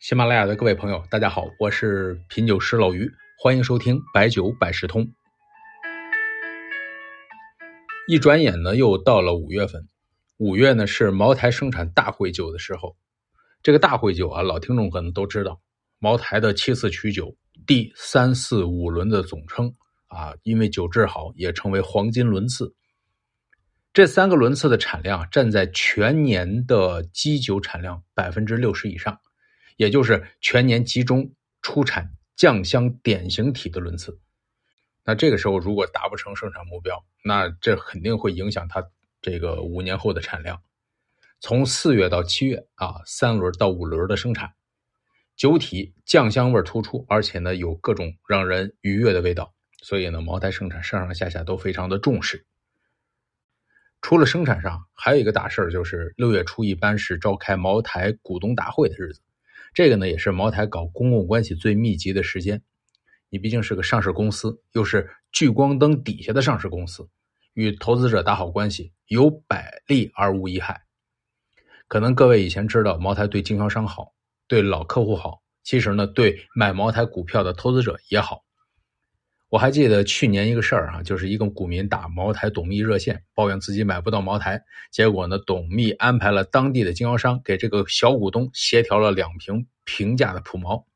喜马拉雅的各位朋友，大家好，我是品酒师老于，欢迎收听白酒百事通。一转眼呢，又到了五月份，五月呢是茅台生产大会酒的时候。这个大会酒啊，老听众可能都知道，茅台的七次曲酒，第三四五轮的总称啊，因为酒质好，也称为黄金轮次。这三个轮次的产量占在全年的基酒产量百分之六十以上。也就是全年集中出产酱香典型体的轮次，那这个时候如果达不成生产目标，那这肯定会影响它这个五年后的产量。从四月到七月啊，三轮到五轮的生产，酒体酱香味突出，而且呢有各种让人愉悦的味道，所以呢茅台生产上上下下都非常的重视。除了生产上，还有一个大事儿就是六月初一般是召开茅台股东大会的日子。这个呢，也是茅台搞公共关系最密集的时间。你毕竟是个上市公司，又是聚光灯底下的上市公司，与投资者打好关系，有百利而无一害。可能各位以前知道茅台对经销商好，对老客户好，其实呢，对买茅台股票的投资者也好。我还记得去年一个事儿啊，就是一个股民打茅台董秘热线，抱怨自己买不到茅台，结果呢，董秘安排了当地的经销商给这个小股东协调了两瓶平价的普茅。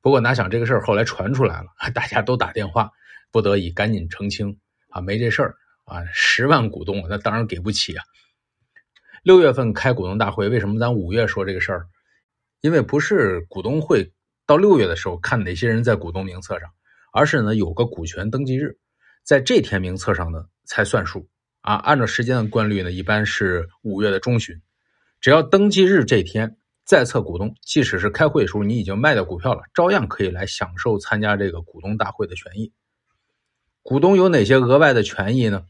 不过哪想这个事儿后来传出来了，大家都打电话，不得已赶紧澄清啊，没这事儿啊，十万股东那当然给不起啊。六月份开股东大会，为什么咱五月说这个事儿？因为不是股东会到六月的时候看哪些人在股东名册上。而是呢，有个股权登记日，在这天名册上呢才算数啊。按照时间的惯例呢，一般是五月的中旬。只要登记日这天在册股东，即使是开会的时候你已经卖掉股票了，照样可以来享受参加这个股东大会的权益。股东有哪些额外的权益呢？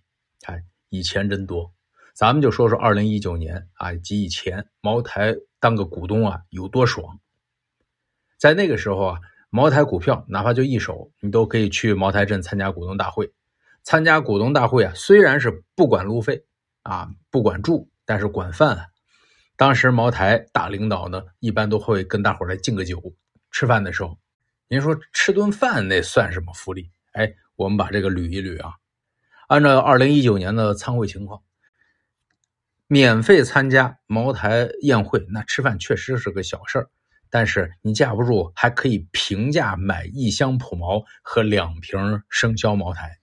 哎，以前真多。咱们就说说二零一九年啊及以前，茅台当个股东啊有多爽。在那个时候啊。茅台股票哪怕就一手，你都可以去茅台镇参加股东大会。参加股东大会啊，虽然是不管路费啊，不管住，但是管饭。当时茅台大领导呢，一般都会跟大伙来敬个酒。吃饭的时候，您说吃顿饭那算什么福利？哎，我们把这个捋一捋啊。按照二零一九年的参会情况，免费参加茅台宴会，那吃饭确实是个小事儿。但是你架不住，还可以平价买一箱普茅和两瓶生肖茅台，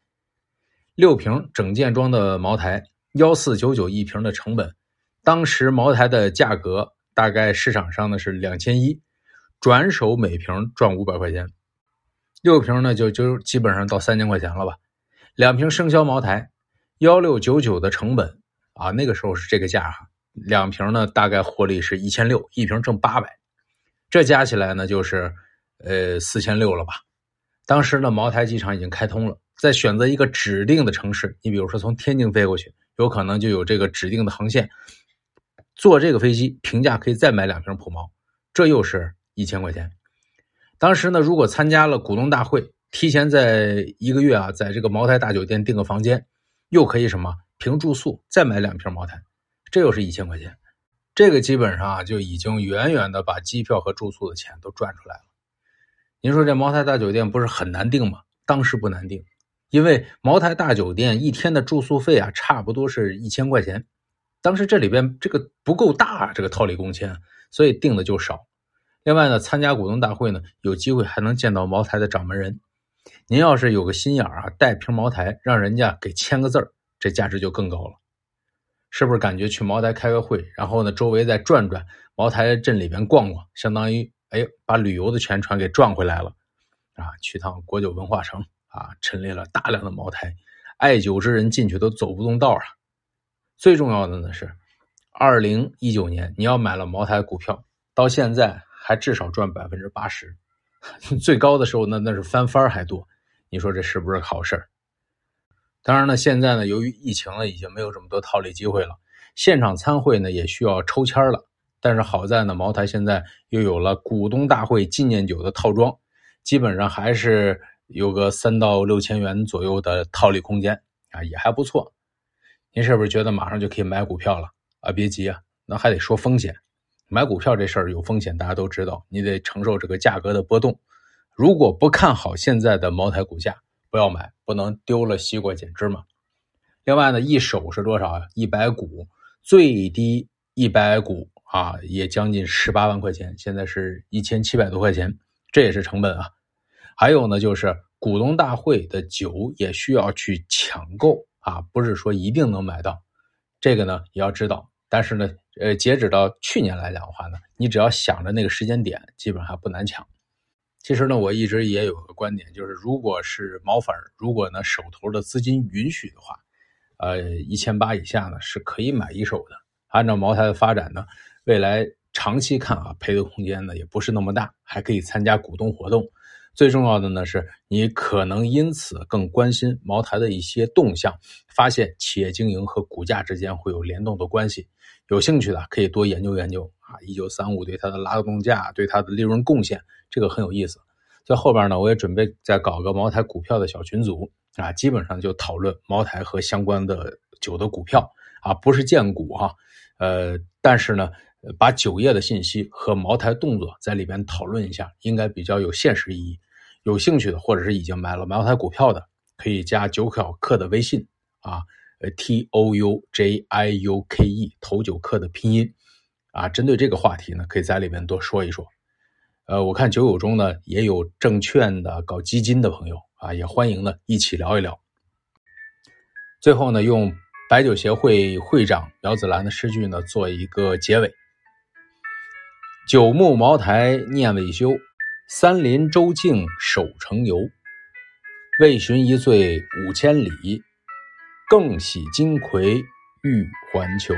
六瓶整件装的茅台，幺四九九一瓶的成本，当时茅台的价格大概市场上呢是两千一，转手每瓶赚五百块钱，六瓶呢就就基本上到三千块钱了吧，两瓶生肖茅台，幺六九九的成本啊，那个时候是这个价哈，两瓶呢大概获利是一千六，一瓶挣八百。这加起来呢，就是呃四千六了吧？当时呢，茅台机场已经开通了，在选择一个指定的城市，你比如说从天津飞过去，有可能就有这个指定的航线，坐这个飞机，平价可以再买两瓶普茅，这又是一千块钱。当时呢，如果参加了股东大会，提前在一个月啊，在这个茅台大酒店订个房间，又可以什么凭住宿再买两瓶茅台，这又是一千块钱。这个基本上啊，就已经远远的把机票和住宿的钱都赚出来了。您说这茅台大酒店不是很难订吗？当时不难订，因为茅台大酒店一天的住宿费啊，差不多是一千块钱。当时这里边这个不够大，这个套利工签，所以订的就少。另外呢，参加股东大会呢，有机会还能见到茅台的掌门人。您要是有个心眼啊，带瓶茅台，让人家给签个字儿，这价值就更高了。是不是感觉去茅台开个会，然后呢，周围再转转，茅台镇里边逛逛，相当于哎，把旅游的全船给赚回来了，啊，去趟国酒文化城啊，陈列了大量的茅台，爱酒之人进去都走不动道啊。最重要的呢是，二零一九年你要买了茅台股票，到现在还至少赚百分之八十，最高的时候那那是翻番还多，你说这是不是好事？当然呢，现在呢，由于疫情呢，已经没有这么多套利机会了。现场参会呢，也需要抽签了。但是好在呢，茅台现在又有了股东大会纪念酒的套装，基本上还是有个三到六千元左右的套利空间啊，也还不错。您是不是觉得马上就可以买股票了啊？别急啊，那还得说风险。买股票这事儿有风险，大家都知道，你得承受这个价格的波动。如果不看好现在的茅台股价，不要买，不能丢了西瓜捡芝麻。另外呢，一手是多少啊？一百股，最低一百股啊，也将近十八万块钱，现在是一千七百多块钱，这也是成本啊。还有呢，就是股东大会的酒也需要去抢购啊，不是说一定能买到，这个呢也要知道。但是呢，呃，截止到去年来讲的话呢，你只要想着那个时间点，基本上不难抢。其实呢，我一直也有个观点，就是如果是毛粉如果呢手头的资金允许的话，呃，一千八以下呢是可以买一手的。按照茅台的发展呢，未来长期看啊，赔的空间呢也不是那么大，还可以参加股东活动。最重要的呢，是你可能因此更关心茅台的一些动向，发现企业经营和股价之间会有联动的关系。有兴趣的可以多研究研究啊，一九三五对它的拉动价，对它的利润贡献，这个很有意思。在后边呢，我也准备再搞个茅台股票的小群组啊，基本上就讨论茅台和相关的酒的股票啊，不是荐股哈，呃，但是呢，把酒业的信息和茅台动作在里边讨论一下，应该比较有现实意义。有兴趣的，或者是已经买了茅台股票的，可以加九考课的微信啊，呃，T O U J I U K E，头九课的拼音啊。针对这个话题呢，可以在里面多说一说。呃，我看酒友中呢也有证券的、搞基金的朋友啊，也欢迎呢一起聊一聊。最后呢，用白酒协会会长苗子兰的诗句呢做一个结尾：九牧茅台念未休。三林周径守城游，为寻一醉五千里，更喜金葵玉环球。